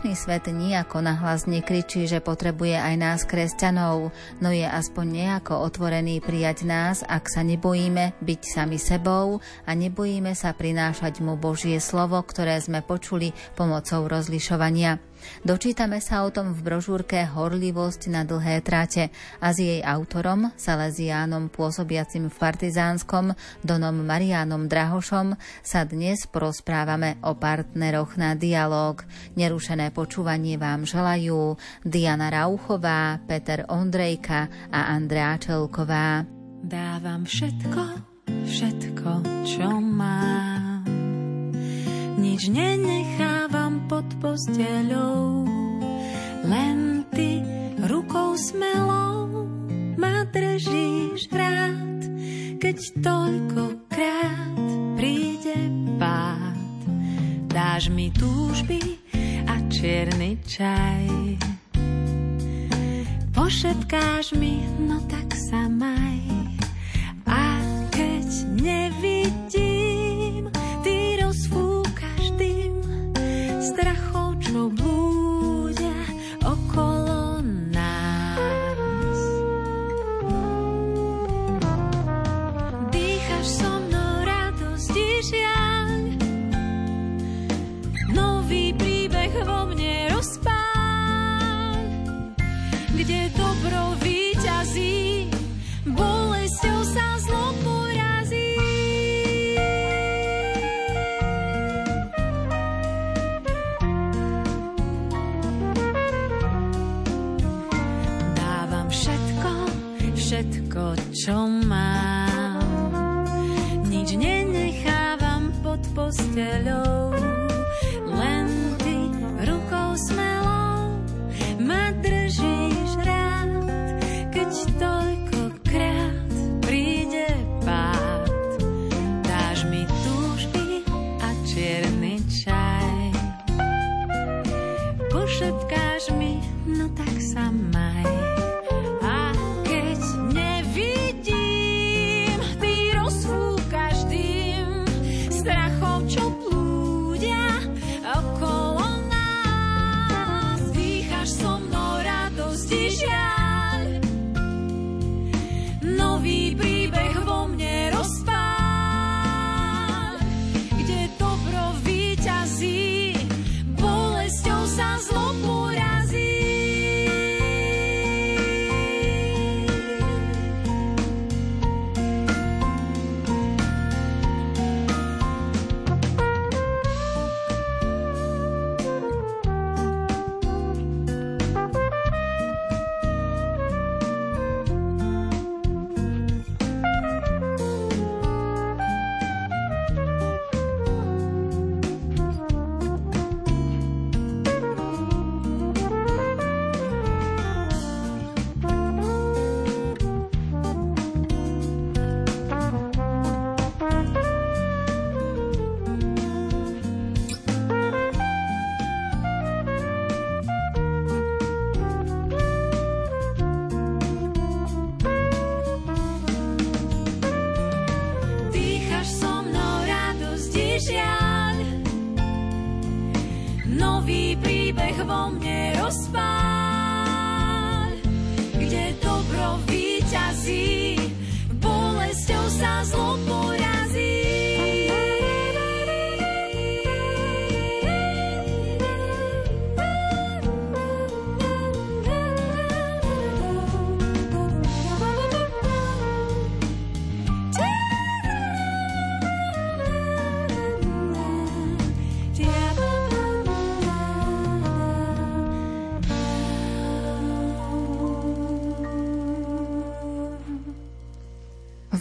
Dnešný svet nijako nahlas nekričí, že potrebuje aj nás kresťanov, no je aspoň nejako otvorený prijať nás, ak sa nebojíme byť sami sebou a nebojíme sa prinášať mu Božie slovo, ktoré sme počuli pomocou rozlišovania. Dočítame sa o tom v brožúrke Horlivosť na dlhé trate a s jej autorom, Salesiánom pôsobiacim v Partizánskom, Donom Marianom Drahošom, sa dnes porozprávame o partneroch na dialog. Nerušené počúvanie vám želajú Diana Rauchová, Peter Ondrejka a Andrea Čelková. Dávam všetko, všetko, čo mám. Nič nenechávam pod posteľou, len ty rukou smelou ma držíš rád, keď toľkokrát príde pád. Dáš mi túžby a čierny čaj. Pošetkáš mi, no tak sa maj. A keď nevidím, pod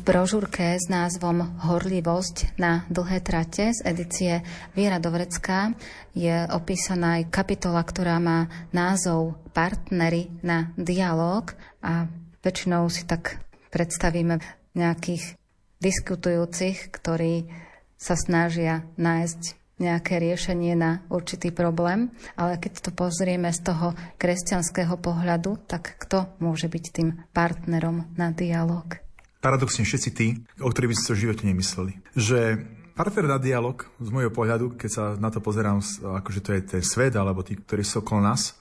brožúrke s názvom Horlivosť na dlhé trate z edície Viera Dovrecká je opísaná aj kapitola, ktorá má názov Partnery na dialog a väčšinou si tak predstavíme nejakých diskutujúcich, ktorí sa snažia nájsť nejaké riešenie na určitý problém, ale keď to pozrieme z toho kresťanského pohľadu, tak kto môže byť tým partnerom na dialog? Paradoxne všetci tí, o ktorých by ste v živote nemysleli. Že partner na dialog, z môjho pohľadu, keď sa na to pozerám, akože to je ten svet, alebo tí, ktorí sú okolo nás,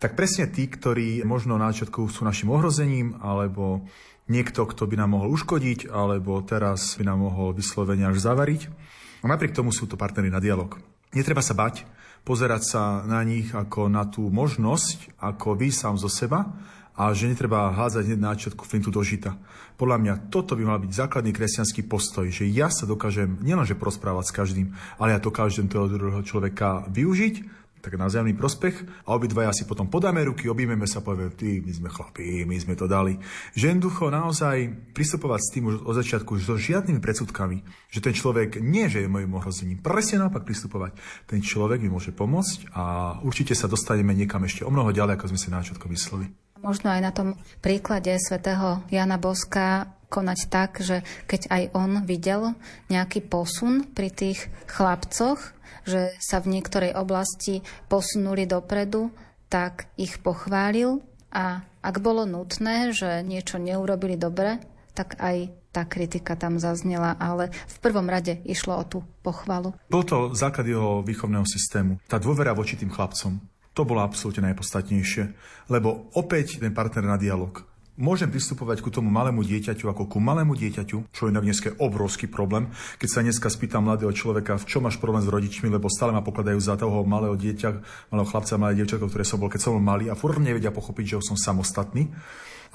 tak presne tí, ktorí možno na začiatku sú našim ohrozením, alebo niekto, kto by nám mohol uškodiť, alebo teraz by nám mohol vyslovene až zavariť. A napriek tomu sú to partnery na dialog. Netreba sa bať, pozerať sa na nich ako na tú možnosť, ako vy sám zo seba a že netreba hádzať hneď na začiatku flintu do žita. Podľa mňa toto by mal byť základný kresťanský postoj, že ja sa dokážem nielenže prosprávať s každým, ale ja dokážem toho druhého človeka využiť tak na vzájomný prospech a obidvaja si potom podáme ruky, objímeme sa, povieme, ty, my sme chlapí, my sme to dali. Že jednoducho naozaj pristupovať s tým už od začiatku so žiadnymi predsudkami, že ten človek nie, že je mojim ohrozením, presne naopak pristupovať. Ten človek mi môže pomôcť a určite sa dostaneme niekam ešte o mnoho ďalej, ako sme si na začiatku mysleli. Možno aj na tom príklade svätého Jana Boska konať tak, že keď aj on videl nejaký posun pri tých chlapcoch, že sa v niektorej oblasti posunuli dopredu, tak ich pochválil a ak bolo nutné, že niečo neurobili dobre, tak aj tá kritika tam zaznela, ale v prvom rade išlo o tú pochvalu. Bol to základ jeho výchovného systému. Tá dôvera voči tým chlapcom. To bolo absolútne najpodstatnejšie, lebo opäť ten partner na dialog Môžem pristupovať ku tomu malému dieťaťu ako ku malému dieťaťu, čo je na dneska obrovský problém. Keď sa dneska spýtam mladého človeka, v čom máš problém s rodičmi, lebo stále ma pokladajú za toho malého dieťa, malého chlapca, malé dievčatko, ktoré som bol, keď som bol malý a furt nevedia pochopiť, že som samostatný.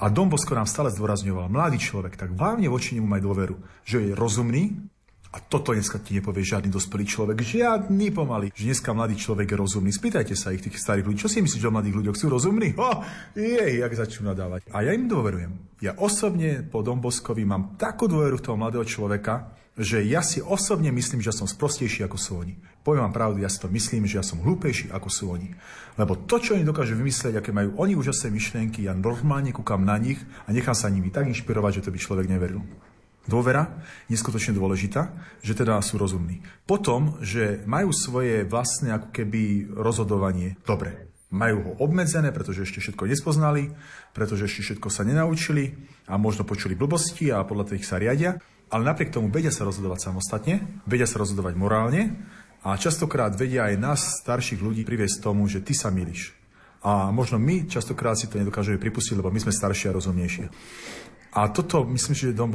A Bosko nám stále zdôrazňoval, mladý človek, tak vám voči nemu maj dôveru, že je rozumný, a toto dneska ti nepovie žiadny dospelý človek, žiadny pomaly. Že dneska mladý človek je rozumný. Spýtajte sa ich, tých starých ľudí, čo si myslíš o mladých ľuďoch? Sú rozumní? Oh, jej, jak začnú nadávať. A ja im dôverujem. Ja osobne po Domboskovi mám takú dôveru v toho mladého človeka, že ja si osobne myslím, že som sprostejší ako sú oni. Poviem vám pravdu, ja si to myslím, že ja som hlúpejší ako sú oni. Lebo to, čo oni dokážu vymyslieť, aké majú oni úžasné myšlienky, ja normálne kúkam na nich a nechám sa nimi tak inšpirovať, že to by človek neveril. Dôvera, neskutočne dôležitá, že teda sú rozumní. Potom, že majú svoje vlastné ako keby rozhodovanie. Dobre, majú ho obmedzené, pretože ešte všetko nespoznali, pretože ešte všetko sa nenaučili a možno počuli blbosti a podľa tých sa riadia, ale napriek tomu vedia sa rozhodovať samostatne, vedia sa rozhodovať morálne a častokrát vedia aj nás, starších ľudí, priviesť tomu, že ty sa milíš. A možno my častokrát si to nedokážeme pripustiť, lebo my sme starší a rozumnejšie. A toto, myslím, že Don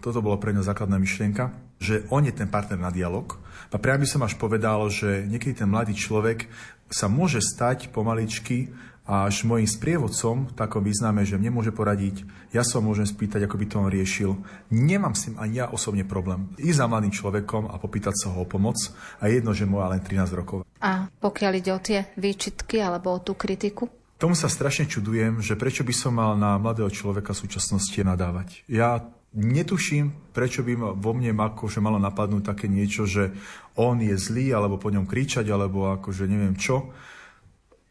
toto bolo pre ňa základná myšlienka, že on je ten partner na dialog. A priam by som až povedal, že niekedy ten mladý človek sa môže stať pomaličky až môjim sprievodcom v takom význame, že mne môže poradiť, ja sa môžem spýtať, ako by to on riešil. Nemám s tým ani ja osobne problém. Ísť za mladým človekom a popýtať sa ho o pomoc a jedno, že mu len 13 rokov. A pokiaľ ide o tie výčitky alebo o tú kritiku? Tomu sa strašne čudujem, že prečo by som mal na mladého človeka v súčasnosti nadávať. Ja netuším, prečo by vo mne akože malo napadnúť také niečo, že on je zlý, alebo po ňom kričať, alebo akože neviem čo.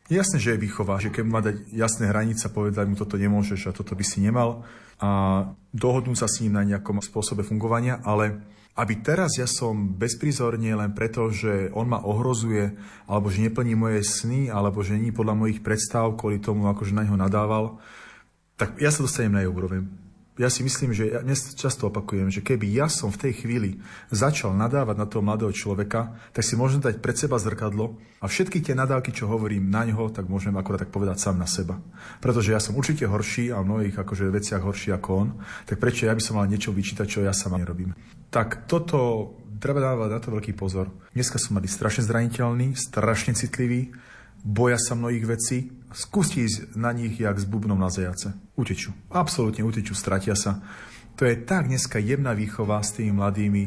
Jasné, že je výchova, že keď má dať jasné hranice, povedať mu toto nemôžeš a toto by si nemal a dohodnúť sa s ním na nejakom spôsobe fungovania, ale aby teraz ja som bezprizorne len preto, že on ma ohrozuje, alebo že neplní moje sny, alebo že nie podľa mojich predstav, kvôli tomu, akože na neho nadával, tak ja sa dostanem na jeho úroveň ja si myslím, že ja dnes často opakujem, že keby ja som v tej chvíli začal nadávať na toho mladého človeka, tak si môžem dať pred seba zrkadlo a všetky tie nadávky, čo hovorím na ňo, tak môžem akorát tak povedať sám na seba. Pretože ja som určite horší a v mnohých akože veciach horší ako on, tak prečo ja by som mal niečo vyčítať, čo ja sama nerobím. Tak toto treba dávať na to veľký pozor. Dneska som mali strašne zraniteľný, strašne citlivý, boja sa mnohých vecí, skúste ísť na nich jak s bubnom na zajace. Utečú. Absolútne utečú, stratia sa. To je tak dneska jemná výchova s tými mladými.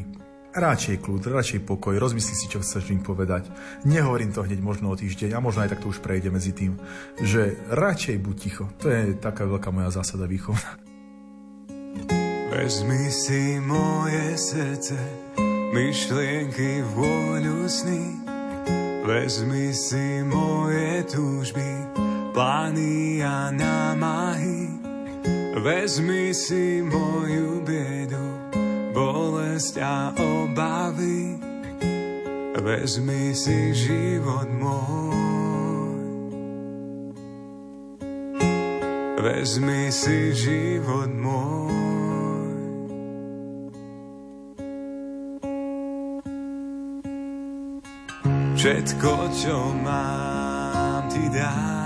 Radšej kľud, radšej pokoj, rozmysli si, čo chceš im povedať. Nehovorím to hneď možno o týždeň a možno aj tak už prejde medzi tým, že radšej buď ticho. To je taká veľká moja zásada výchovná. Vezmi si moje srdce, myšlienky, vôľu sny. Vezmi si moje túžby, plány a námahy. Vezmi si moju biedu, bolesť a obavy. Vezmi si život môj. Vezmi si život môj. Všetko, čo mám, ti dám.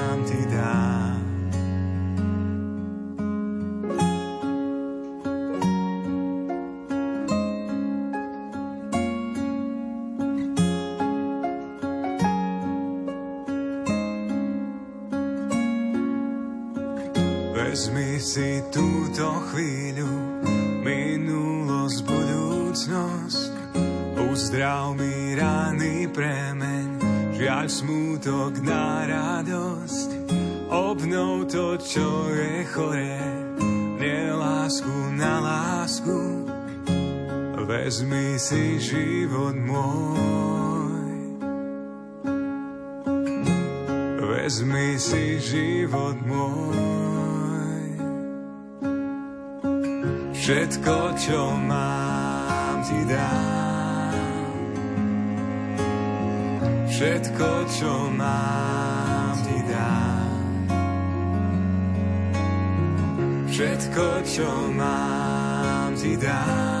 si život môj. Vezmi si život môj. Všetko, čo mám, ti dám. Všetko, čo mám, ti dám. Všetko, čo mám, ti dám.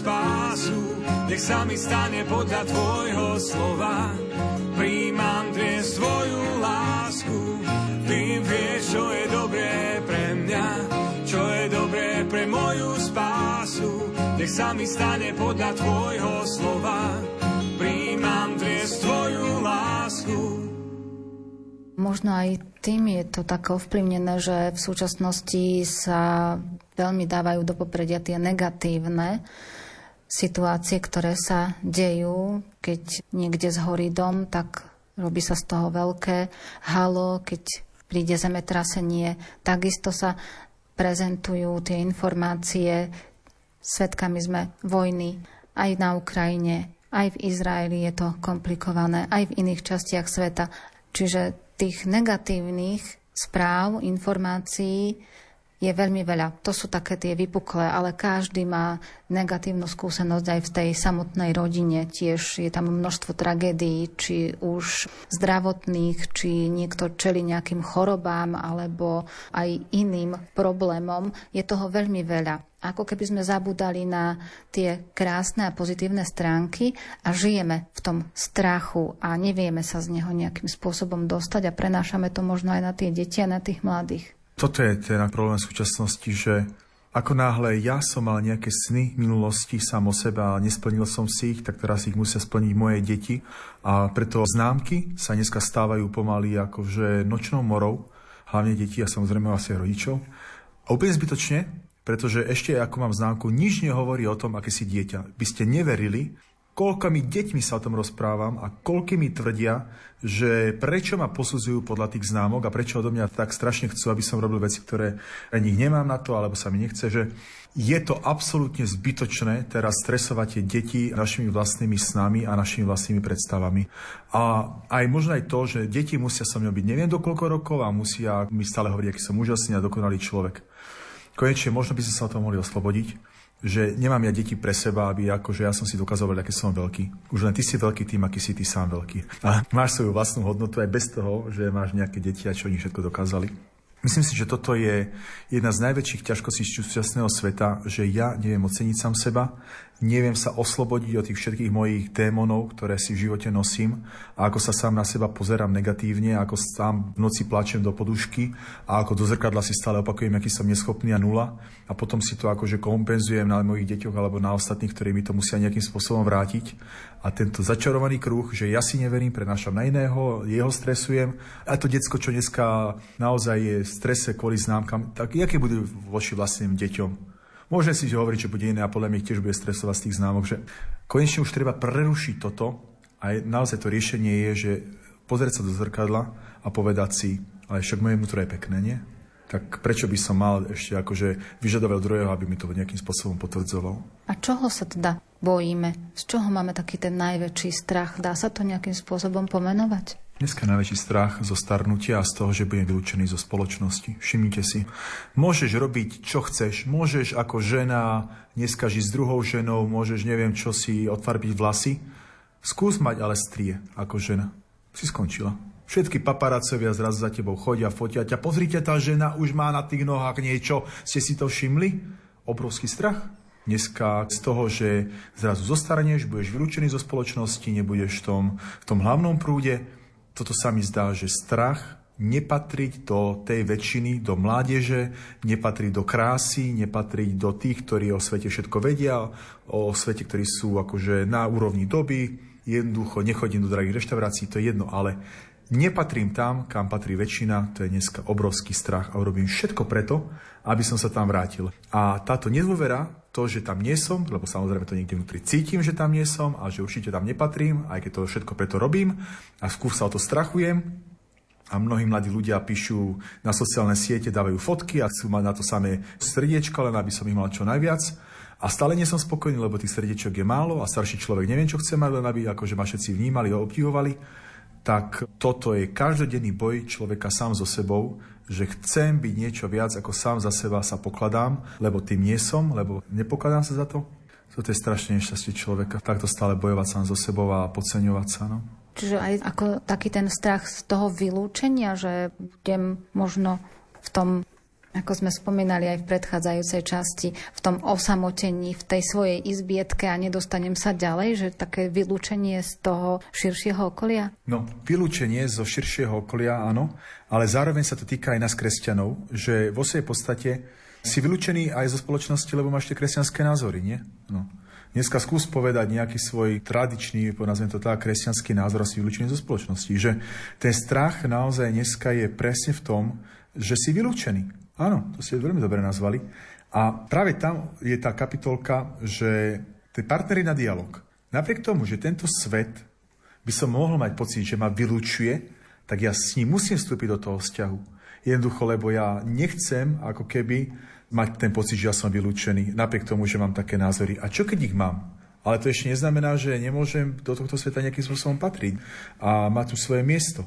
spásu. Nech sa mi stane podľa tvojho slova. Príjmam dnes tvoju lásku. Ty vieš, čo je dobré pre mňa, čo je dobré pre moju spásu. Nech sa mi stane podľa tvojho slova. Príjmam dnes tvoju lásku. Možno aj tým je to tak ovplyvnené, že v súčasnosti sa veľmi dávajú do popredia tie negatívne situácie, ktoré sa dejú. Keď niekde zhorí dom, tak robí sa z toho veľké halo. Keď príde zemetrasenie, takisto sa prezentujú tie informácie. Svetkami sme vojny aj na Ukrajine, aj v Izraeli je to komplikované, aj v iných častiach sveta. Čiže tých negatívnych správ, informácií je veľmi veľa. To sú také tie vypuklé, ale každý má negatívnu skúsenosť aj v tej samotnej rodine. Tiež je tam množstvo tragédií, či už zdravotných, či niekto čeli nejakým chorobám alebo aj iným problémom. Je toho veľmi veľa ako keby sme zabudali na tie krásne a pozitívne stránky a žijeme v tom strachu a nevieme sa z neho nejakým spôsobom dostať a prenášame to možno aj na tie deti a na tých mladých. Toto je ten problém v súčasnosti, že ako náhle ja som mal nejaké sny minulosti sám o sebe a nesplnil som si ich, tak teraz ich musia splniť moje deti. A preto známky sa dneska stávajú pomaly akože nočnou morou, hlavne deti a samozrejme asi rodičov. A úplne zbytočne Pretože ešte ako mám známku, nič nehovorí o tom, aké si dieťa. By ste neverili, koľkými deťmi sa o tom rozprávam a koľky mi tvrdia, že prečo ma posudzujú podľa tých známok a prečo odo mňa tak strašne chcú, aby som robil veci, ktoré ani nemám na to, alebo sa mi nechce, že je to absolútne zbytočné teraz stresovať tie deti našimi vlastnými snami a našimi vlastnými predstavami. A aj možno aj to, že deti musia so mnou byť neviem do koľko rokov a musia mi stále hovoriť, aký som úžasný a dokonalý človek. Konečne možno by sme sa o tom mohli oslobodiť že nemám ja deti pre seba, aby akože ja som si dokazoval, aký som veľký. Už len ty si veľký tým, aký si ty sám veľký. A máš svoju vlastnú hodnotu aj bez toho, že máš nejaké deti a čo oni všetko dokázali. Myslím si, že toto je jedna z najväčších ťažkostí súčasného sveta, že ja neviem oceniť sám seba, neviem sa oslobodiť od tých všetkých mojich démonov, ktoré si v živote nosím a ako sa sám na seba pozerám negatívne, ako sám v noci plačem do podušky a ako do zrkadla si stále opakujem, aký som neschopný a nula a potom si to akože kompenzujem na mojich deťoch alebo na ostatných, ktorí mi to musia nejakým spôsobom vrátiť. A tento začarovaný kruh, že ja si neverím, prenášam na iného, jeho stresujem a to decko, čo dneska naozaj je v strese kvôli známkam, tak aké budú voči vlastným deťom? Môžem si hovoriť, že bude iné a podľa mňa tiež bude stresovať z tých známok, že konečne už treba prerušiť toto a naozaj to riešenie je, že pozrieť sa do zrkadla a povedať si, ale však moje vnútro je pekné, nie? Tak prečo by som mal ešte akože vyžadovať druhého, aby mi to nejakým spôsobom potvrdzoval? A čoho sa teda bojíme? Z čoho máme taký ten najväčší strach? Dá sa to nejakým spôsobom pomenovať? Dneska najväčší strach zo starnutia a z toho, že budem vylúčený zo spoločnosti. Všimnite si. Môžeš robiť, čo chceš. Môžeš ako žena dneska žiť s druhou ženou, môžeš neviem čo si odfarbiť vlasy. Skús mať ale strie ako žena. Si skončila. Všetky paparacovia zrazu za tebou chodia, fotia ťa. Pozrite, tá žena už má na tých nohách niečo. Ste si to všimli? Obrovský strach. Dneska z toho, že zrazu zostarneš, budeš vylúčený zo spoločnosti, nebudeš v tom, v tom hlavnom prúde, toto sa mi zdá, že strach nepatriť do tej väčšiny, do mládeže, nepatriť do krásy, nepatriť do tých, ktorí o svete všetko vedia, o svete, ktorí sú akože na úrovni doby, jednoducho nechodím do drahých reštaurácií, to je jedno, ale nepatrím tam, kam patrí väčšina, to je dneska obrovský strach a urobím všetko preto, aby som sa tam vrátil. A táto nedôvera, to, že tam nie som, lebo samozrejme to niekde vnútri cítim, že tam nie som a že určite tam nepatrím, aj keď to všetko preto robím a skús sa o to strachujem, a mnohí mladí ľudia píšu na sociálne siete, dávajú fotky a chcú mať na to samé srdiečko, len aby som ich mal čo najviac. A stále nie som spokojný, lebo tých srdiečok je málo a starší človek neviem, čo chce mať, len aby akože ma všetci vnímali a obdivovali. Tak toto je každodenný boj človeka sám so sebou, že chcem byť niečo viac, ako sám za seba sa pokladám, lebo tým nie som, lebo nepokladám sa za to. Toto je strašne nešťastie človeka. Takto stále bojovať sám so sebou a podceňovať sa. No. Čiže aj ako taký ten strach z toho vylúčenia, že budem možno v tom ako sme spomínali aj v predchádzajúcej časti, v tom osamotení, v tej svojej izbietke a nedostanem sa ďalej, že také vylúčenie z toho širšieho okolia? No, vylúčenie zo širšieho okolia, áno, ale zároveň sa to týka aj nás kresťanov, že vo svojej podstate si vylúčený aj zo spoločnosti, lebo máš tie kresťanské názory, nie? No. Dneska skús povedať nejaký svoj tradičný, nazvem to tak, kresťanský názor a si vylúčený zo spoločnosti. Že ten strach naozaj dneska je presne v tom, že si vylúčený. Áno, to ste veľmi dobre nazvali. A práve tam je tá kapitolka, že tie partnery na dialog. Napriek tomu, že tento svet by som mohol mať pocit, že ma vylúčuje, tak ja s ním musím vstúpiť do toho vzťahu. Jednoducho, lebo ja nechcem ako keby mať ten pocit, že ja som vylúčený, napriek tomu, že mám také názory. A čo keď ich mám? Ale to ešte neznamená, že nemôžem do tohto sveta nejakým spôsobom patriť a mať tu svoje miesto.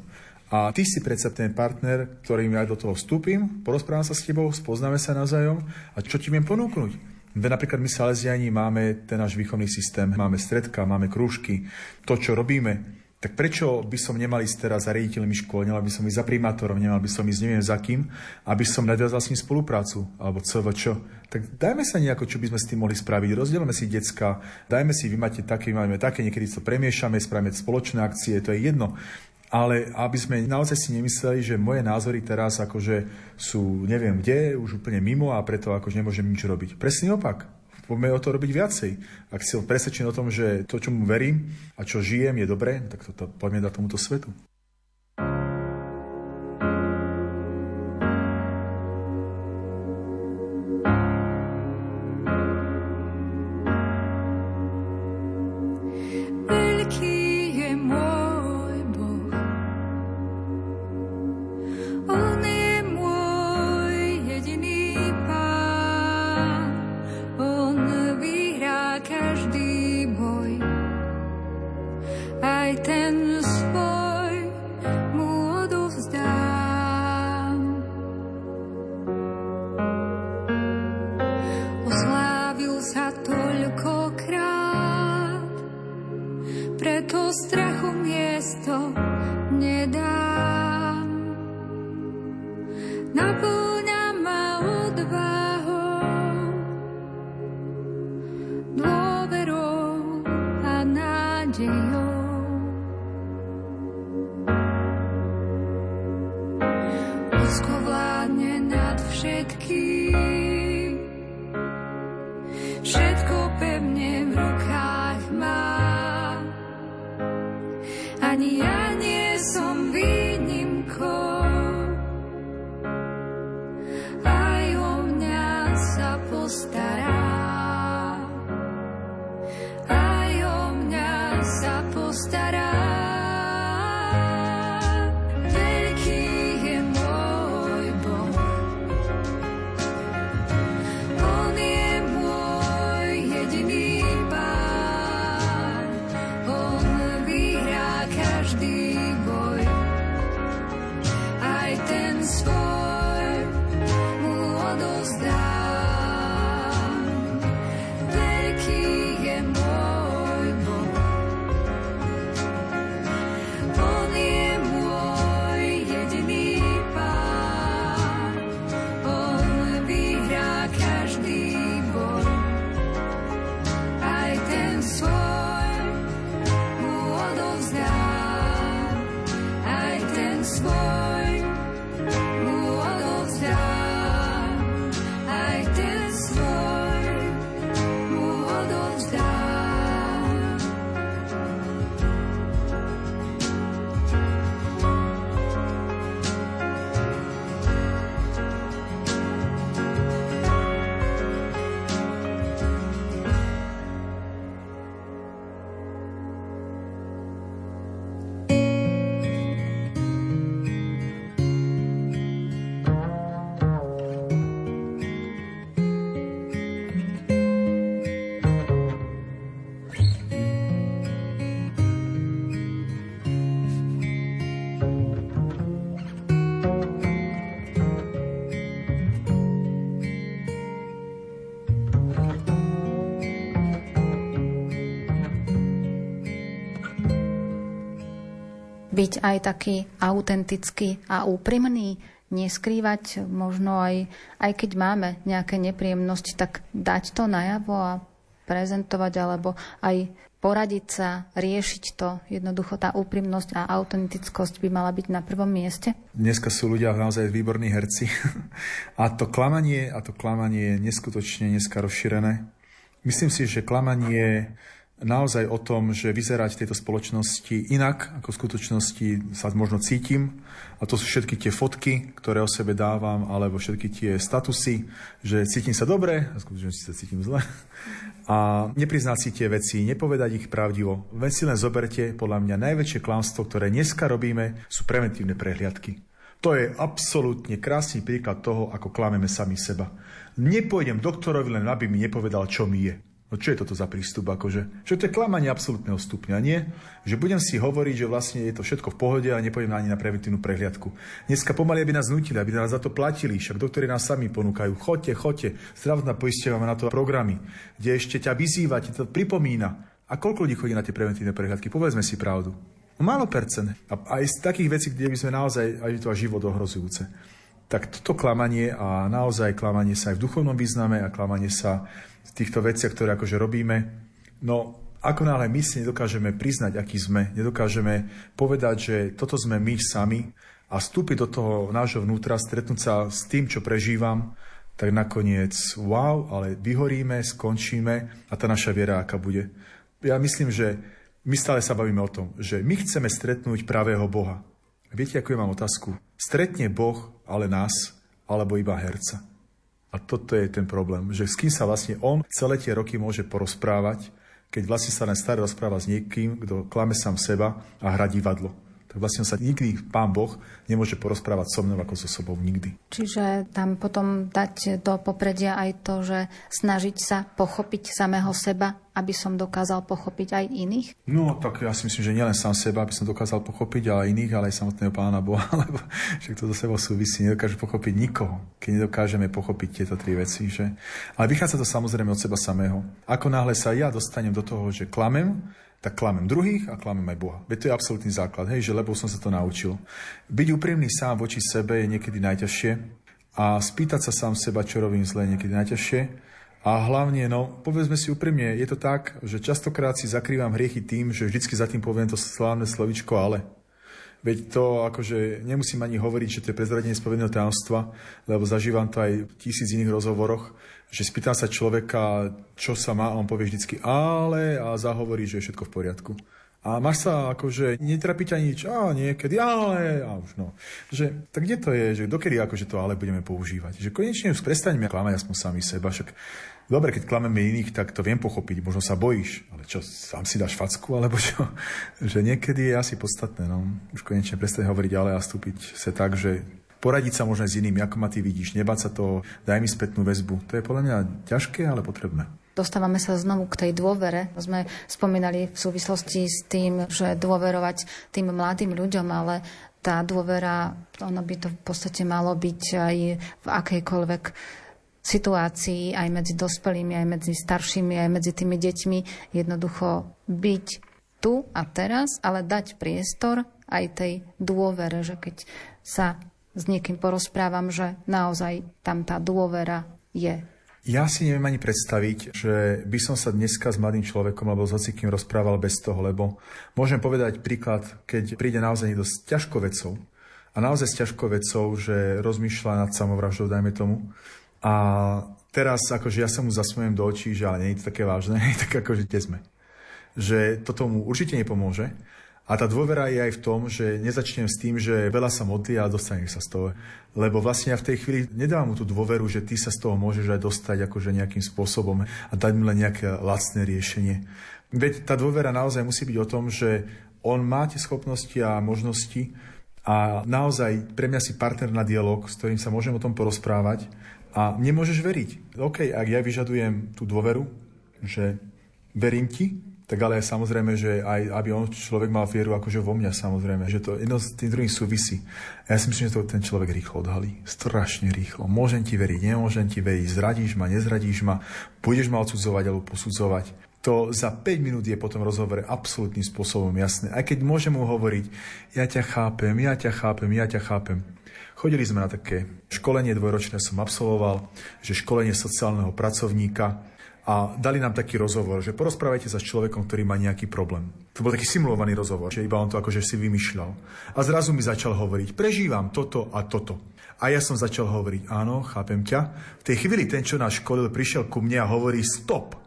A ty si predsa ten partner, ktorým ja do toho vstúpim, porozprávam sa s tebou, spoznáme sa navzájom a čo ti viem ponúknuť? Napríklad my Salesiani máme ten náš výchovný systém, máme stredka, máme krúžky, to, čo robíme, tak prečo by som nemal ísť teraz za riaditeľmi škôl, nemal by som ísť za primátorom, nemal by som ísť neviem za kým, aby som nadviazal s ním spoluprácu, alebo čo. Tak dajme sa nejako, čo by sme s tým mohli spraviť. Rozdielme si decka, dajme si, vy máte také, máme také, niekedy to premiešame, spravíme spoločné akcie, to je jedno ale aby sme naozaj si nemysleli, že moje názory teraz akože sú neviem kde, už úplne mimo a preto akože nemôžem nič robiť. Presný opak. Poďme o to robiť viacej. Ak si presvedčený o tom, že to, čo mu verím a čo žijem, je dobré, tak to, to poďme dať tomuto svetu. Byť aj taký autentický a úprimný, neskrývať možno aj, aj keď máme nejaké nepríjemnosti, tak dať to najavo a prezentovať alebo aj poradiť sa, riešiť to. Jednoducho tá úprimnosť a autentickosť by mala byť na prvom mieste. Dneska sú ľudia naozaj výborní herci. A to klamanie, a to klamanie je neskutočne dneska rozšírené. Myslím si, že klamanie naozaj o tom, že vyzerať v tejto spoločnosti inak, ako v skutočnosti sa možno cítim. A to sú všetky tie fotky, ktoré o sebe dávam, alebo všetky tie statusy, že cítim sa dobre, a skutočnosti sa cítim zle. A nepriznať si tie veci, nepovedať ich pravdivo. Veď si len zoberte, podľa mňa najväčšie klamstvo, ktoré dneska robíme, sú preventívne prehliadky. To je absolútne krásny príklad toho, ako klameme sami seba. Nepôjdem doktorovi len, aby mi nepovedal, čo mi je. No čo je toto za prístup? Akože? Čo to je klamanie absolútneho stupňa, nie? Že budem si hovoriť, že vlastne je to všetko v pohode a nepôjdem ani na preventívnu prehliadku. Dneska pomaly, aby nás nutili, aby nás za to platili, však doktori nás sami ponúkajú. Choďte, choďte, zdravotná poistia máme na to programy, kde ešte ťa vyzýva, ti to pripomína. A koľko ľudí chodí na tie preventívne prehliadky? Povedzme si pravdu. No málo percent. A aj z takých vecí, kde by sme naozaj, aj to život ohrozujúce. Tak toto klamanie a naozaj klamanie sa aj v duchovnom význame a klamanie sa v týchto veciach, ktoré akože robíme. No, ako náhle my si nedokážeme priznať, aký sme, nedokážeme povedať, že toto sme my sami a vstúpiť do toho nášho vnútra, stretnúť sa s tým, čo prežívam, tak nakoniec wow, ale vyhoríme, skončíme a tá naša viera aká bude. Ja myslím, že my stále sa bavíme o tom, že my chceme stretnúť pravého Boha. Viete, ako ja mám otázku? Stretne Boh ale nás, alebo iba herca? A toto je ten problém, že s kým sa vlastne on celé tie roky môže porozprávať, keď vlastne sa len staré rozpráva s niekým, kto klame sám seba a hrá divadlo. Tak vlastne sa nikdy Pán Boh nemôže porozprávať so mnou ako so sobou nikdy. Čiže tam potom dať do popredia aj to, že snažiť sa pochopiť samého seba, aby som dokázal pochopiť aj iných? No, tak ja si myslím, že nielen sám seba, aby som dokázal pochopiť, ale iných, ale aj samotného Pána Boha, lebo však to do sebou súvisí, nedokáže pochopiť nikoho, keď nedokážeme pochopiť tieto tri veci. Že? Ale vychádza to samozrejme od seba samého. Ako náhle sa ja dostanem do toho, že klamem, tak klamem druhých a klamem aj Boha. Veď to je absolútny základ, hej, že lebo som sa to naučil. Byť úprimný sám voči sebe je niekedy najťažšie a spýtať sa sám seba, čo robím zle, je niekedy najťažšie. A hlavne, no, povedzme si úprimne, je to tak, že častokrát si zakrývam hriechy tým, že vždycky za tým poviem to slávne slovičko ale. Veď to akože nemusím ani hovoriť, že to je prezradenie spovedného tajomstva, lebo zažívam to aj v tisíc iných rozhovoroch, že spýtam sa človeka, čo sa má, a on povie vždycky ale a zahovorí, že je všetko v poriadku. A máš sa akože, netrapí ťa nič, a niekedy, ale, a už no. Že, tak kde to je, že dokedy akože to ale budeme používať? Že konečne už prestaňme klamať aspoň sami seba, však dobre, keď klameme iných, tak to viem pochopiť, možno sa bojíš, ale čo, sám si dáš facku, alebo čo? Že niekedy je asi podstatné, no. Už konečne prestať hovoriť ale a stúpiť sa tak, že poradiť sa možno s inými, ako ma ty vidíš, nebať sa toho, daj mi spätnú väzbu. To je podľa mňa ťažké, ale potrebné. Dostávame sa znovu k tej dôvere. Sme spomínali v súvislosti s tým, že dôverovať tým mladým ľuďom, ale tá dôvera, ono by to v podstate malo byť aj v akejkoľvek situácii, aj medzi dospelými, aj medzi staršími, aj medzi tými deťmi. Jednoducho byť tu a teraz, ale dať priestor aj tej dôvere, že keď sa s niekým porozprávam, že naozaj tam tá dôvera je. Ja si neviem ani predstaviť, že by som sa dneska s mladým človekom alebo s hocikým rozprával bez toho, lebo môžem povedať príklad, keď príde naozaj niekto s ťažkovecou a naozaj s ťažkovecou, že rozmýšľa nad samovraždou, dajme tomu. A teraz akože ja sa mu zasmujem do očí, že ale nie je to také vážne, tak akože kde sme. Že to tomu určite nepomôže. A tá dôvera je aj v tom, že nezačnem s tým, že veľa sa modlí a dostanem sa z toho. Lebo vlastne ja v tej chvíli nedávam mu tú dôveru, že ty sa z toho môžeš aj dostať akože nejakým spôsobom a dať mu len nejaké lacné riešenie. Veď tá dôvera naozaj musí byť o tom, že on má tie schopnosti a možnosti a naozaj pre mňa si partner na dialog, s ktorým sa môžem o tom porozprávať a nemôžeš veriť. OK, ak ja vyžadujem tú dôveru, že verím ti, tak ale samozrejme, že aj aby on človek mal vieru akože vo mňa samozrejme, že to jedno s tým druhým súvisí. A ja si myslím, že to ten človek rýchlo odhalí. Strašne rýchlo. Môžem ti veriť, nemôžem ti veriť, zradíš ma, nezradíš ma, budeš ma odsudzovať alebo posudzovať. To za 5 minút je potom rozhovor absolútnym spôsobom jasné. Aj keď môžem mu hovoriť, ja ťa chápem, ja ťa chápem, ja ťa chápem. Chodili sme na také školenie dvojročné som absolvoval, že školenie sociálneho pracovníka, a dali nám taký rozhovor, že porozprávajte sa s človekom, ktorý má nejaký problém. To bol taký simulovaný rozhovor, že iba on to akože si vymýšľal. A zrazu mi začal hovoriť, prežívam toto a toto. A ja som začal hovoriť, áno, chápem ťa. V tej chvíli ten, čo nás školil, prišiel ku mne a hovorí, stop.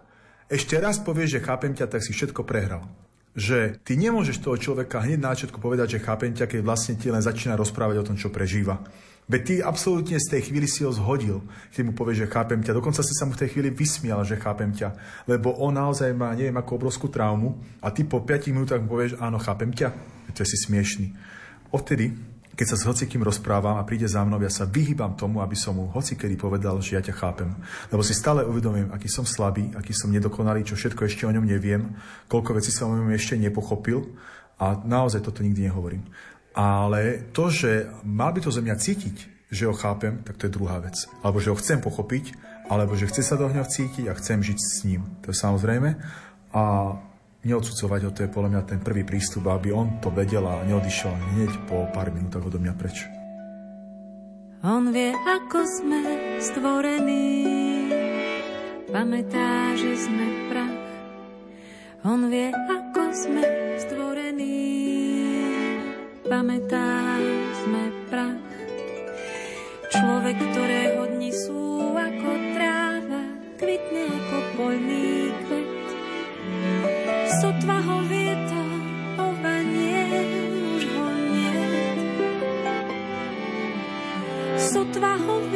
Ešte raz povieš, že chápem ťa, tak si všetko prehral. Že ty nemôžeš toho človeka hneď na začiatku povedať, že chápem ťa, keď vlastne ti len začína rozprávať o tom, čo prežíva. Veď ty absolútne z tej chvíli si ho zhodil, keď mu povieš, že chápem ťa. Dokonca si sa mu v tej chvíli vysmial, že chápem ťa. Lebo on naozaj má, neviem, akú obrovskú traumu a ty po 5 minútach mu povieš, áno, chápem ťa. To si smiešný. Odtedy, keď sa s hocikým rozprávam a príde za mnou, ja sa vyhýbam tomu, aby som mu hocikedy povedal, že ja ťa chápem. Lebo si stále uvedomím, aký som slabý, aký som nedokonalý, čo všetko ešte o ňom neviem, koľko vecí som o ňom ešte nepochopil a naozaj toto nikdy nehovorím. Ale to, že mal by to zo mňa cítiť, že ho chápem, tak to je druhá vec. Alebo že ho chcem pochopiť, alebo že chce sa do ňoho cítiť a chcem žiť s ním. To je samozrejme. A neodsudzovať ho, to je podľa mňa ten prvý prístup, aby on to vedel a neodišiel hneď po pár minútach odo mňa preč. On vie, ako sme stvorení, pamätá, že sme prach. On vie, ako sme stvorení, pamätá, sme prach. Človek, ktorého dni sú ako tráva, kvitne ako poľný kvet. Sotva ho vietor, ovanie, už ho nie. Sotva ho vietor,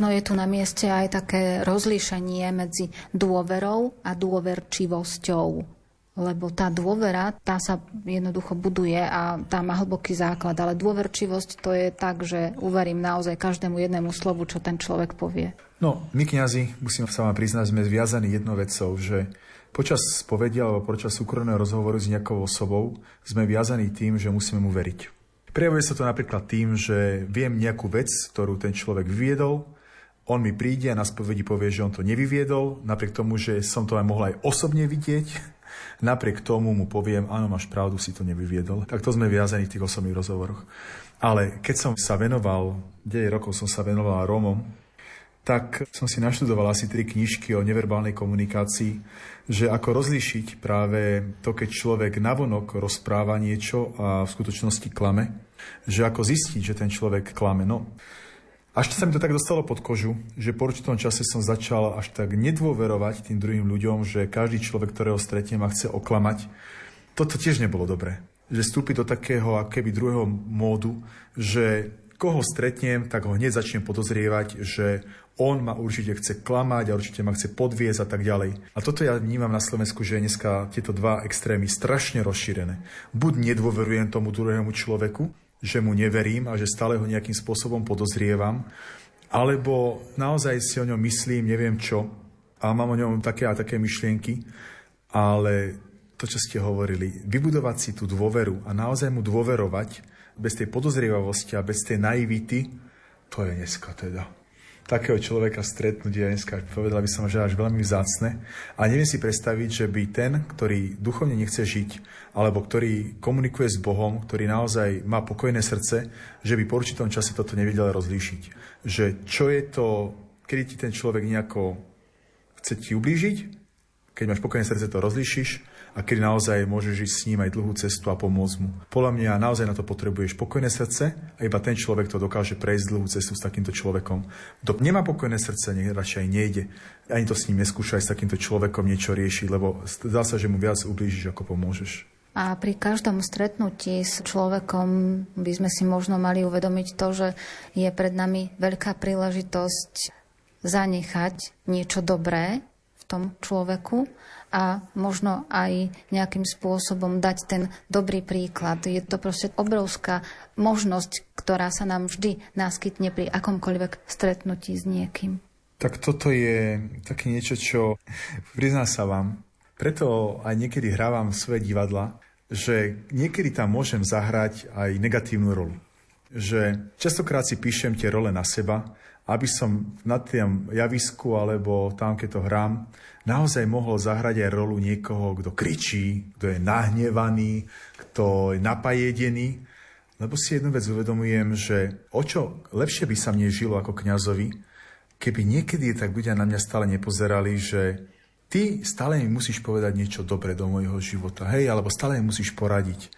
Možno je tu na mieste aj také rozlíšenie medzi dôverou a dôverčivosťou. Lebo tá dôvera, tá sa jednoducho buduje a tá má hlboký základ. Ale dôverčivosť to je tak, že uverím naozaj každému jednému slovu, čo ten človek povie. No, my kňazi, musím sa vám priznať, sme zviazaní jednou vecou, že počas spovedia alebo počas súkromného rozhovoru s nejakou osobou sme viazaní tým, že musíme mu veriť. Prejavuje sa to napríklad tým, že viem nejakú vec, ktorú ten človek vyviedol, on mi príde a na spovedi povie, že on to nevyviedol, napriek tomu, že som to aj mohol aj osobne vidieť, napriek tomu mu poviem, áno, máš pravdu, si to nevyviedol. Tak to sme viazaní v tých osobných rozhovoroch. Ale keď som sa venoval, 9 rokov som sa venoval Rómom, tak som si naštudoval asi tri knižky o neverbálnej komunikácii, že ako rozlíšiť práve to, keď človek navonok rozpráva niečo a v skutočnosti klame, že ako zistiť, že ten človek klame. No, až sa mi to tak dostalo pod kožu, že po určitom čase som začal až tak nedôverovať tým druhým ľuďom, že každý človek, ktorého stretnem a chce oklamať, toto tiež nebolo dobré. Že vstúpiť do takého akéby druhého módu, že koho stretnem, tak ho hneď začnem podozrievať, že on ma určite chce klamať a určite ma chce podviezť a tak ďalej. A toto ja vnímam na Slovensku, že je dneska tieto dva extrémy strašne rozšírené. Buď nedôverujem tomu druhému človeku, že mu neverím a že stále ho nejakým spôsobom podozrievam, alebo naozaj si o ňom myslím, neviem čo, a mám o ňom také a také myšlienky, ale to, čo ste hovorili, vybudovať si tú dôveru a naozaj mu dôverovať bez tej podozrievavosti a bez tej naivity, to je dneska teda takého človeka stretnúť je dneska, povedala by som, že až veľmi vzácne. A neviem si predstaviť, že by ten, ktorý duchovne nechce žiť, alebo ktorý komunikuje s Bohom, ktorý naozaj má pokojné srdce, že by po určitom čase toto nevedel rozlíšiť. Že čo je to, kedy ti ten človek nejako chce ti ublížiť, keď máš pokojné srdce, to rozlišíš a keď naozaj môžeš ísť s ním aj dlhú cestu a pomôcť mu. Podľa mňa naozaj na to potrebuješ pokojné srdce a iba ten človek to dokáže prejsť dlhú cestu s takýmto človekom. Kto nemá pokojné srdce, nech radšej nejde. Ani to s ním neskúša aj s takýmto človekom niečo riešiť, lebo zdá sa, že mu viac ublížiš, ako pomôžeš. A pri každom stretnutí s človekom by sme si možno mali uvedomiť to, že je pred nami veľká príležitosť zanechať niečo dobré tom človeku a možno aj nejakým spôsobom dať ten dobrý príklad. Je to proste obrovská možnosť, ktorá sa nám vždy naskytne pri akomkoľvek stretnutí s niekým. Tak toto je také niečo, čo prizná sa vám. Preto aj niekedy hrávam svoje divadla, že niekedy tam môžem zahrať aj negatívnu rolu. Že častokrát si píšem tie role na seba, aby som na tým javisku alebo tam, keď to hrám, naozaj mohol zahrať aj rolu niekoho, kto kričí, kto je nahnevaný, kto je napajedený. Lebo si jednu vec uvedomujem, že o čo lepšie by sa mne žilo ako kňazovi, keby niekedy tak ľudia na mňa stále nepozerali, že ty stále mi musíš povedať niečo dobre do môjho života, hej, alebo stále mi musíš poradiť.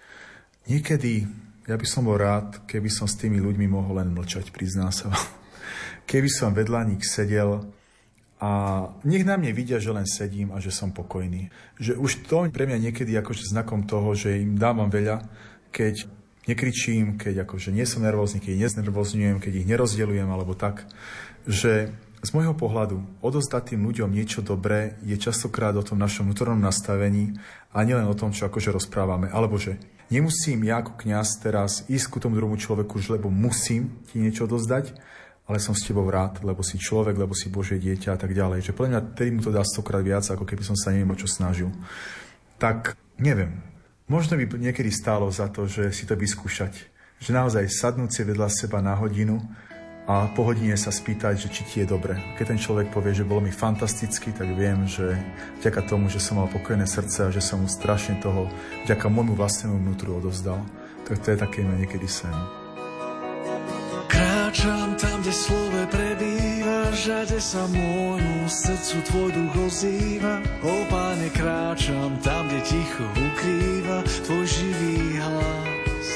Niekedy ja by som bol rád, keby som s tými ľuďmi mohol len mlčať, prizná sa keby som vedľa nich sedel a nech na mne vidia, že len sedím a že som pokojný. Že už to pre mňa niekedy akože znakom toho, že im dávam veľa, keď nekričím, keď akože nie som nervózny, keď ich neznervozňujem, keď ich nerozdelujem alebo tak, že z môjho pohľadu odozdať tým ľuďom niečo dobré je častokrát o tom našom vnútornom nastavení a nielen o tom, čo akože rozprávame. Alebo že nemusím ja ako kňaz teraz ísť ku tomu druhému človeku, lebo musím ti niečo odozdať, ale som s tebou rád, lebo si človek, lebo si Božie dieťa a tak ďalej. Že podľa mňa tedy mu to dá stokrát viac, ako keby som sa neviem o čo snažil. Tak neviem. Možno by niekedy stálo za to, že si to vyskúšať. Že naozaj sadnúť si vedľa seba na hodinu a po hodine sa spýtať, že či ti je dobre. Keď ten človek povie, že bolo mi fantasticky, tak viem, že vďaka tomu, že som mal pokojné srdce a že som mu strašne toho vďaka môjmu vlastnému vnútru odovzdal. Tak to je také niekedy sen. Kráčam tam, kde slove prebýva, žade sa môjmu srdcu tvoj duch ozýva. O páne, kráčam tam, kde ticho ukrýva tvoj živý hlas.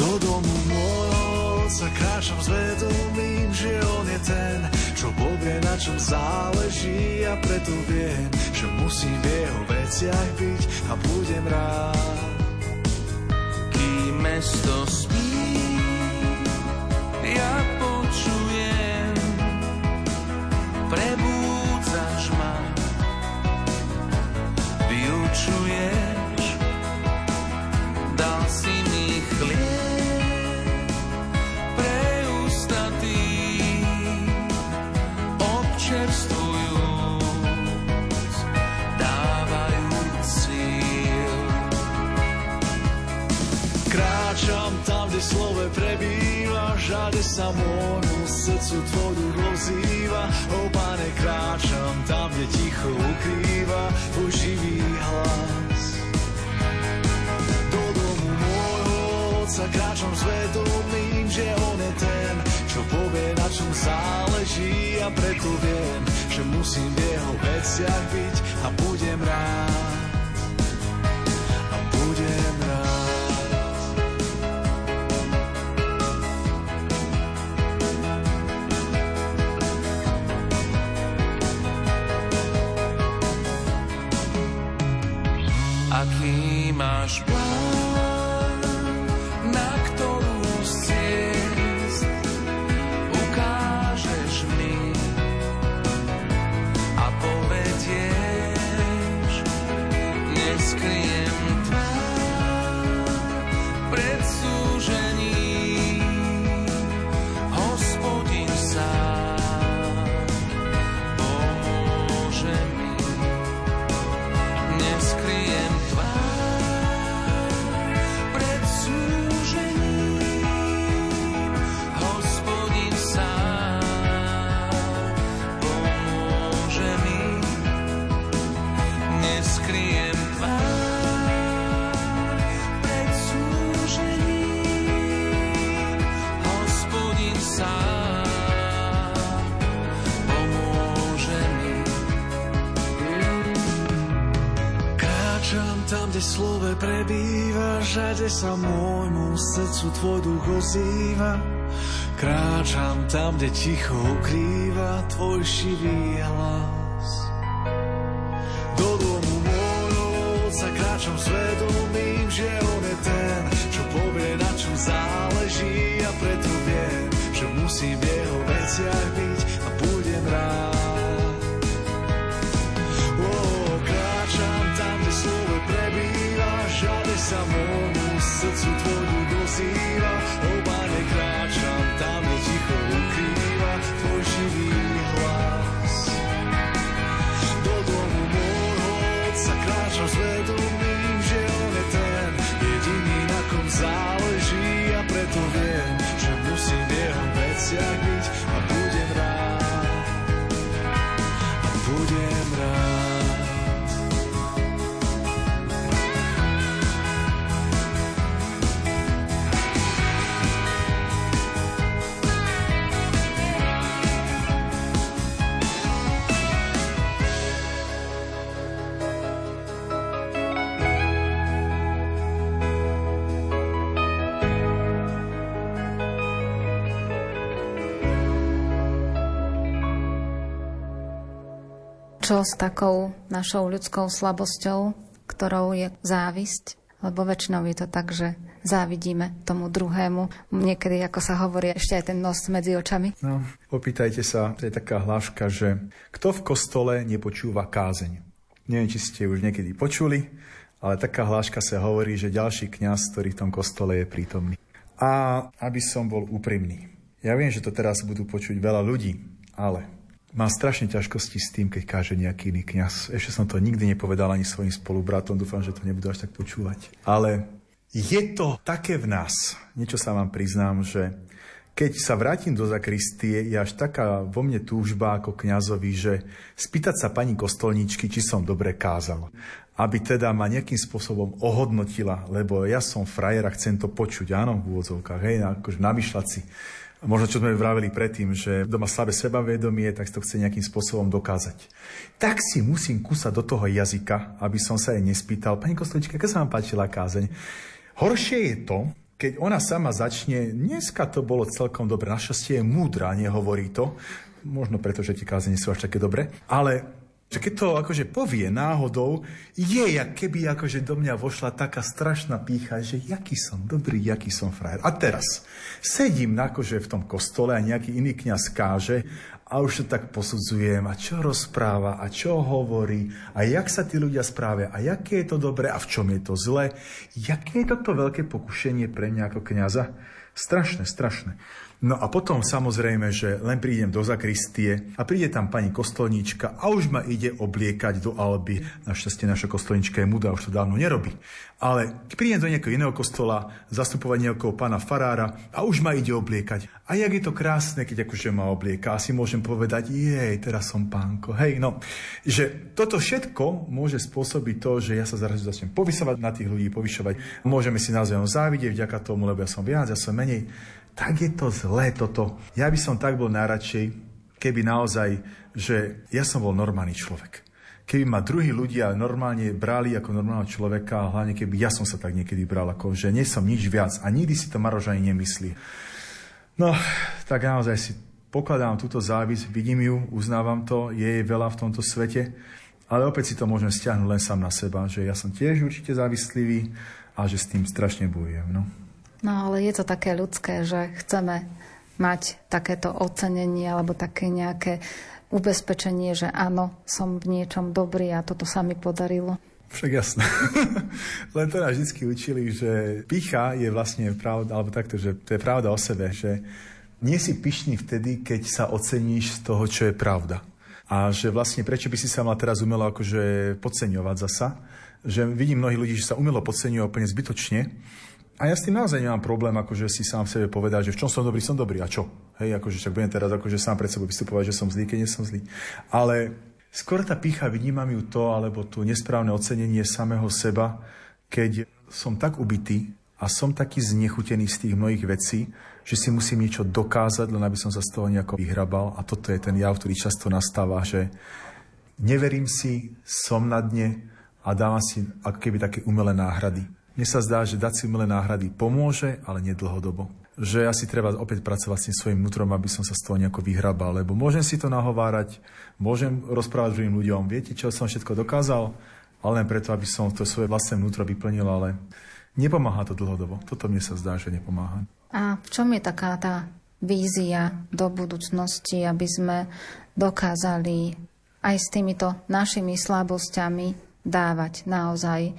Do domu môjho otca kráčam s vedomím, že on je ten, čo povie, na čom záleží a preto viem, že musím v jeho veciach byť a budem rád. Kým mesto spí, ja počujem, prebúdzaš ma, vyučuješ, dal si mi chlieb pre ústa síl. Kráčam tam, kde slove prebýva, žade sa môjmu srdcu tvoj duch ozýva. O pane, kráčam tam, kde ticho ukrýva tvoj živý hlas. Do domu môjho otca kráčam s vedomím, že on je ten, čo povie, na čom záleží a preto viem, že musím v jeho veciach byť a budem rád. Žade sa môjmu srdcu tvoj duch ozýva. Kráčam tam, kde ticho ukrýva tvoj šivý hlas. Čo s takou našou ľudskou slabosťou, ktorou je závisť, lebo väčšinou je to tak, že závidíme tomu druhému. Niekedy, ako sa hovorí, ešte aj ten nos medzi očami. No, opýtajte sa, to je taká hláška, že kto v kostole nepočúva kázeň? Neviem, či ste už niekedy počuli, ale taká hláška sa hovorí, že ďalší kňaz, ktorý v tom kostole je prítomný. A aby som bol úprimný. Ja viem, že to teraz budú počuť veľa ľudí, ale Mám strašne ťažkosti s tým, keď káže nejaký iný kňaz. Ešte som to nikdy nepovedal ani svojim spolubratom, dúfam, že to nebudú až tak počúvať. Ale je to také v nás, niečo sa vám priznám, že keď sa vrátim do zakristie, je až taká vo mne túžba ako kňazovi, že spýtať sa pani kostolničky, či som dobre kázal. Aby teda ma nejakým spôsobom ohodnotila, lebo ja som frajer a chcem to počuť, áno, v úvodzovkách, hej, akože na myšľaci možno čo sme vravili predtým, že doma slabé sebavedomie, tak to chce nejakým spôsobom dokázať. Tak si musím kúsať do toho jazyka, aby som sa jej nespýtal, pani Kostolička, aká sa vám páčila kázeň? Horšie je to, keď ona sama začne, dneska to bolo celkom dobre, našťastie je múdra, nehovorí to, možno preto, že tie kázene sú až také dobre, ale že keď to akože povie náhodou, je, jak keby akože do mňa vošla taká strašná pícha, že jaký som dobrý, jaký som frajer. A teraz sedím akože v tom kostole a nejaký iný kňaz káže a už to tak posudzujem a čo rozpráva a čo hovorí a jak sa tí ľudia správia a jaké je to dobré a v čom je to zlé. Jaké je toto veľké pokušenie pre mňa ako kňaza? Strašné, strašné. No a potom samozrejme, že len prídem do zakristie a príde tam pani kostolníčka a už ma ide obliekať do alby. Našťastie naša kostolníčka je muda, už to dávno nerobí. Ale prídem do nejakého iného kostola, zastupovať nejakého pána farára a už ma ide obliekať. A jak je to krásne, keď akože ma oblieka. Asi môžem povedať, jej, teraz som pánko. Hej, no, že toto všetko môže spôsobiť to, že ja sa zaraz začnem povysovať na tých ľudí, povyšovať. Môžeme si navzájom závidieť vďaka tomu, lebo ja som viac, ja som menej tak je to zlé toto. Ja by som tak bol najradšej, keby naozaj, že ja som bol normálny človek. Keby ma druhí ľudia normálne brali ako normálneho človeka, a hlavne keby ja som sa tak niekedy bral, ako že nie som nič viac a nikdy si to Maroš ani nemyslí. No, tak naozaj si pokladám túto závisť, vidím ju, uznávam to, je jej veľa v tomto svete, ale opäť si to môžem stiahnuť len sám na seba, že ja som tiež určite závislivý a že s tým strašne bojujem. No. No ale je to také ľudské, že chceme mať takéto ocenenie alebo také nejaké ubezpečenie, že áno, som v niečom dobrý a toto sa mi podarilo. Však jasné. Len to nás vždy učili, že picha je vlastne pravda, alebo takto, že to je pravda o sebe, že nie si pyšný vtedy, keď sa oceníš z toho, čo je pravda. A že vlastne prečo by si sa mal teraz umelo akože podceňovať zasa, že vidím mnohých ľudí, že sa umelo podceňujú úplne zbytočne, a ja s tým naozaj nemám problém, akože si sám v sebe povedať, že v čom som dobrý, som dobrý a čo? Hej, akože však budem teraz akože sám pred sebou vystupovať, že som zlý, keď nie som zlý. Ale skôr tá pícha, vnímam ju to, alebo tu nesprávne ocenenie samého seba, keď som tak ubitý a som taký znechutený z tých mnohých vecí, že si musím niečo dokázať, len aby som sa z toho nejako vyhrabal. A toto je ten jav, ktorý často nastáva, že neverím si, som na dne, a dávam si ako keby také umelé náhrady. Mne sa zdá, že dať si umelé náhrady pomôže, ale nie dlhodobo. Že asi treba opäť pracovať s tým svojim vnútrom, aby som sa z toho nejako vyhrabal, lebo môžem si to nahovárať, môžem rozprávať druhým ľuďom, viete, čo som všetko dokázal, ale len preto, aby som to svoje vlastné vnútro vyplnil, ale nepomáha to dlhodobo. Toto mne sa zdá, že nepomáha. A v čom je taká tá vízia do budúcnosti, aby sme dokázali aj s týmito našimi slabosťami dávať naozaj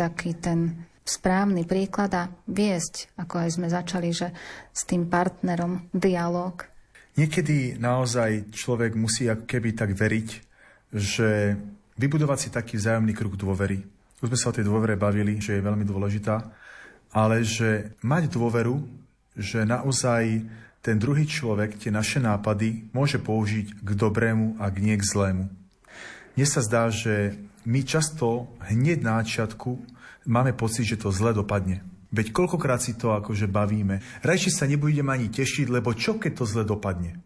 taký ten správny príklad a viesť, ako aj sme začali, že s tým partnerom dialog. Niekedy naozaj človek musí ako keby tak veriť, že vybudovať si taký vzájomný kruh dôvery. Už sme sa o tej dôvere bavili, že je veľmi dôležitá, ale že mať dôveru, že naozaj ten druhý človek tie naše nápady môže použiť k dobrému a k nie k zlému. Mne sa zdá, že my často hneď na začiatku máme pocit, že to zle dopadne. Veď koľkokrát si to akože bavíme. Rajšie sa nebudem ani tešiť, lebo čo keď to zle dopadne?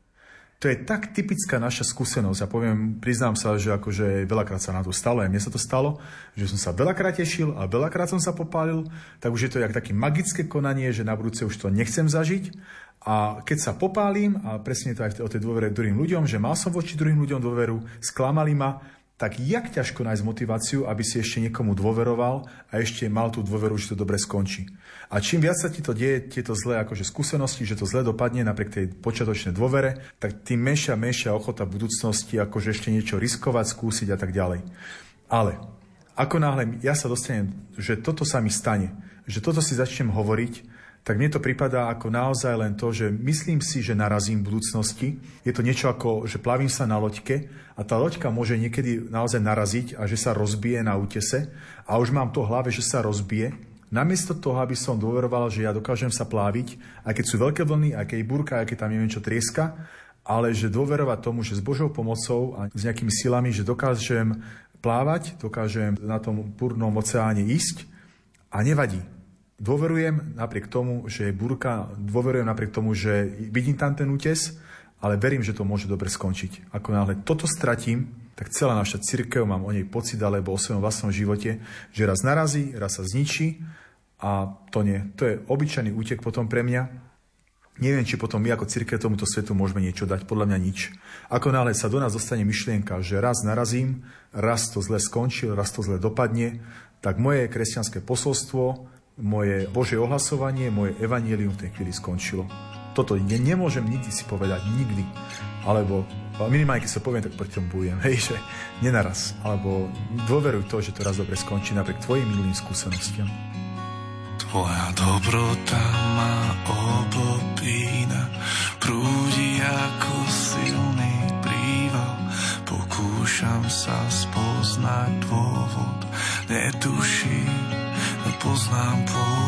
To je tak typická naša skúsenosť. A poviem, priznám sa, že akože veľakrát sa na to stalo, aj mne sa to stalo, že som sa veľakrát tešil a veľakrát som sa popálil, tak už je to jak také magické konanie, že na budúce už to nechcem zažiť a keď sa popálim, a presne to aj o tej dôvere druhým ľuďom, že mal som voči druhým ľuďom dôveru, sklamali ma, tak jak ťažko nájsť motiváciu, aby si ešte niekomu dôveroval a ešte mal tú dôveru, že to dobre skončí. A čím viac sa ti to deje, tieto zlé akože skúsenosti, že to zle dopadne napriek tej počiatočnej dôvere, tak tým menšia, menšia ochota budúcnosti akože ešte niečo riskovať, skúsiť a tak ďalej. Ale ako náhle ja sa dostanem, že toto sa mi stane, že toto si začnem hovoriť, tak mne to pripadá ako naozaj len to, že myslím si, že narazím v budúcnosti. Je to niečo ako, že plavím sa na loďke a tá loďka môže niekedy naozaj naraziť a že sa rozbije na útese a už mám to v hlave, že sa rozbije. Namiesto toho, aby som dôveroval, že ja dokážem sa pláviť, aj keď sú veľké vlny, aj keď je burka, aj keď tam neviem čo trieska, ale že dôverovať tomu, že s Božou pomocou a s nejakými silami, že dokážem plávať, dokážem na tom burnom oceáne ísť a nevadí Dôverujem napriek tomu, že je burka, dôverujem napriek tomu, že vidím tam ten útes, ale verím, že to môže dobre skončiť. Ako náhle toto stratím, tak celá naša církev, mám o nej pocit, alebo o svojom vlastnom živote, že raz narazí, raz sa zničí a to nie. To je obyčajný útek potom pre mňa. Neviem, či potom my ako církev tomuto svetu môžeme niečo dať, podľa mňa nič. Ako náhle sa do nás dostane myšlienka, že raz narazím, raz to zle skončil, raz to zle dopadne, tak moje kresťanské posolstvo moje Božie ohlasovanie, moje evanielium v tej chvíli skončilo. Toto ne, nemôžem nikdy si povedať, nikdy. Alebo minimálne, keď sa poviem, tak proti tomu bujem. Hej, že nenaraz. Alebo dôveruj to, že to raz dobre skončí napriek tvojim minulým skúsenostiam. Tvoja dobrota ma obopína, prúdi ako silný príval. Pokúšam sa spoznať dôvod, netuším, clothesline pole.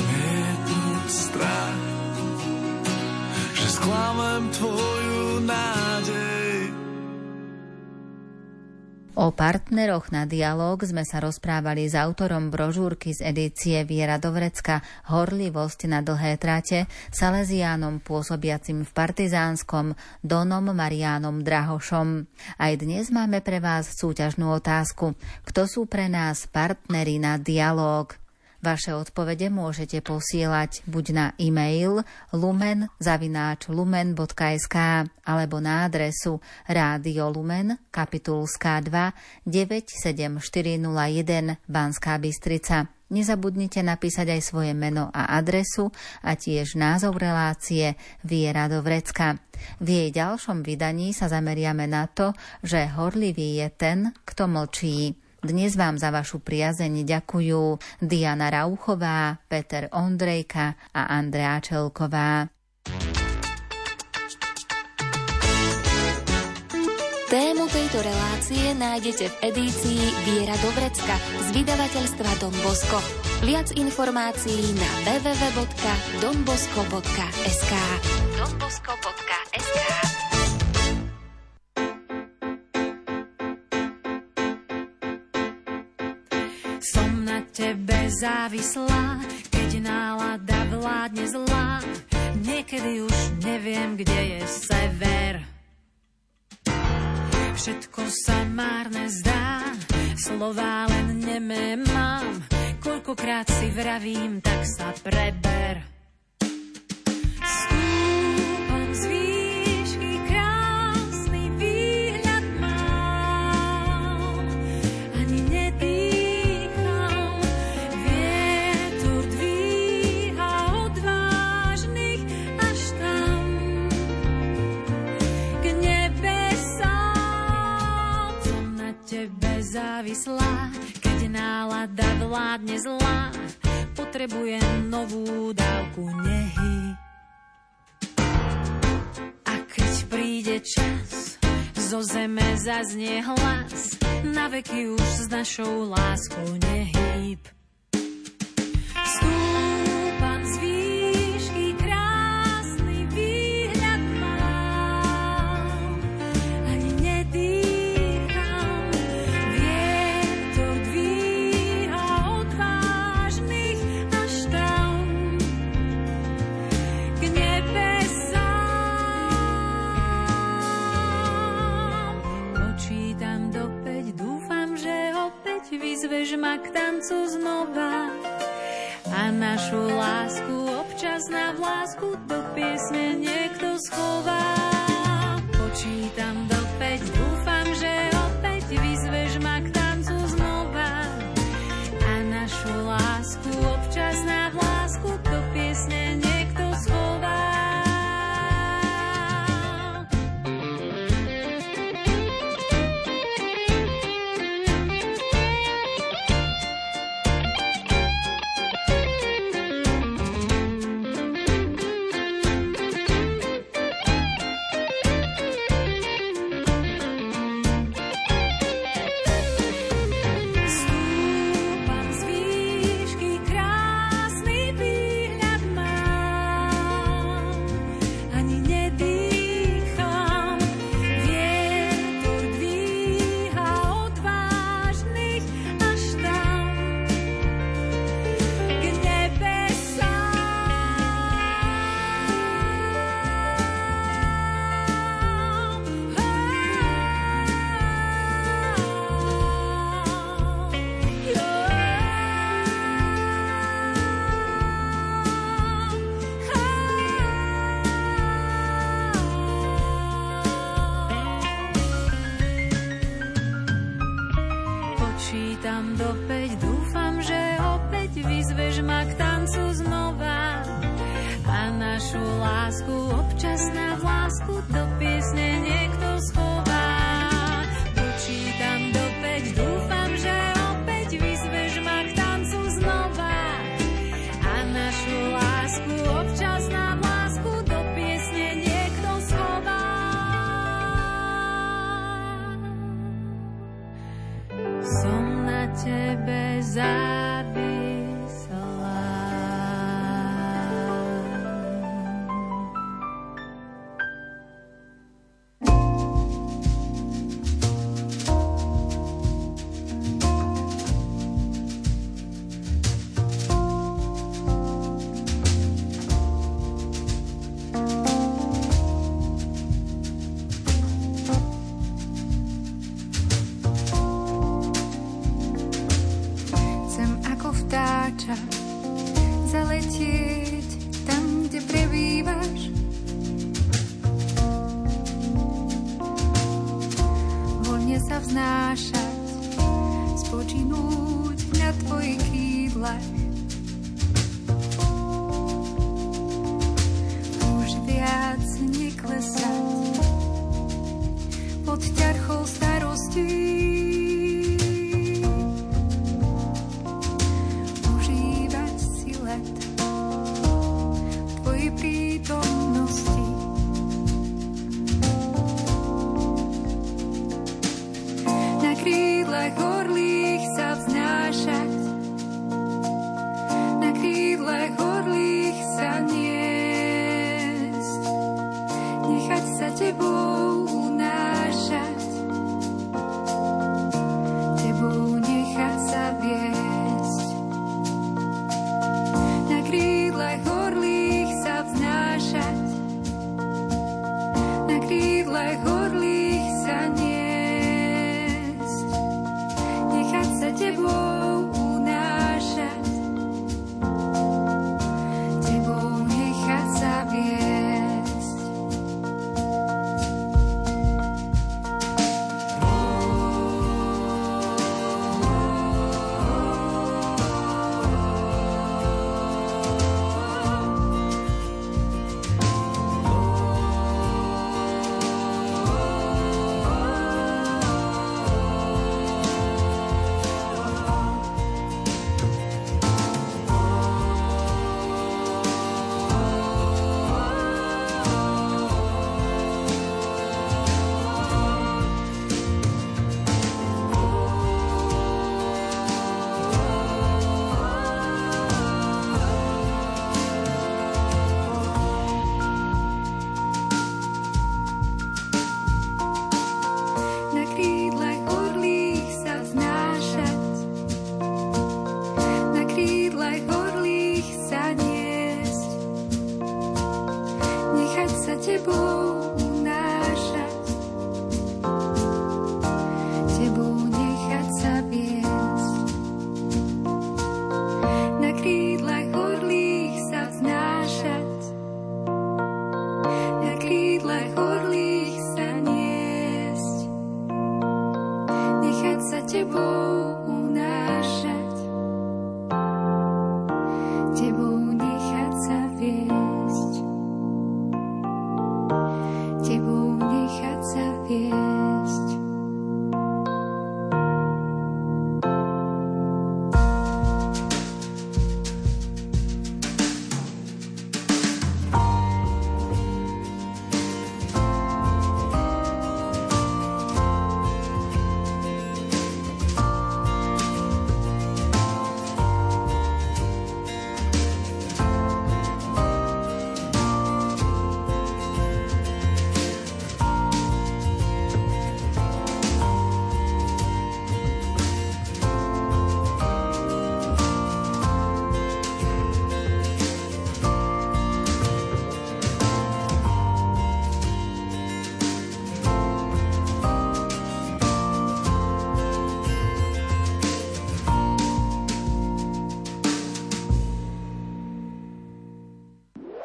smietnúť strach, že sklamem tvoju nádej. O partneroch na dialog sme sa rozprávali s autorom brožúrky z edície Viera Dovrecka Horlivosť na dlhé trate, Salesiánom pôsobiacim v Partizánskom, Donom Marianom Drahošom. Aj dnes máme pre vás súťažnú otázku. Kto sú pre nás partnery na dialog? Vaše odpovede môžete posielať buď na e-mail lumen.lumen.sk alebo na adresu Rádio Lumen, kapitulská 2 97401 Banská Bystrica. Nezabudnite napísať aj svoje meno a adresu a tiež názov relácie Viera do Vrecka. V jej ďalšom vydaní sa zameriame na to, že horlivý je ten, kto mlčí. Dnes vám za vašu priazeň ďakujú Diana Rauchová, Peter Ondrejka a Andrea Čelková. Tému tejto relácie nájdete v edícii Viera Dobrecka z vydavateľstva Don Bosco. Viac informácií na www.donbosco.sk donbosco.sk tebe závislá, keď nálada vládne zlá. Niekedy už neviem, kde je sever. Všetko sa márne zdá, slová len nemé mám. Koľkokrát si vravím, tak sa preber. Zaznie hlas, na veky už s našou láskou nehýb. Vyzveš ma k tancu znova a našu lásku občas na vlásku do piesne niekto schová. Počítam vznášať, spočinúť na tvojich krídlach.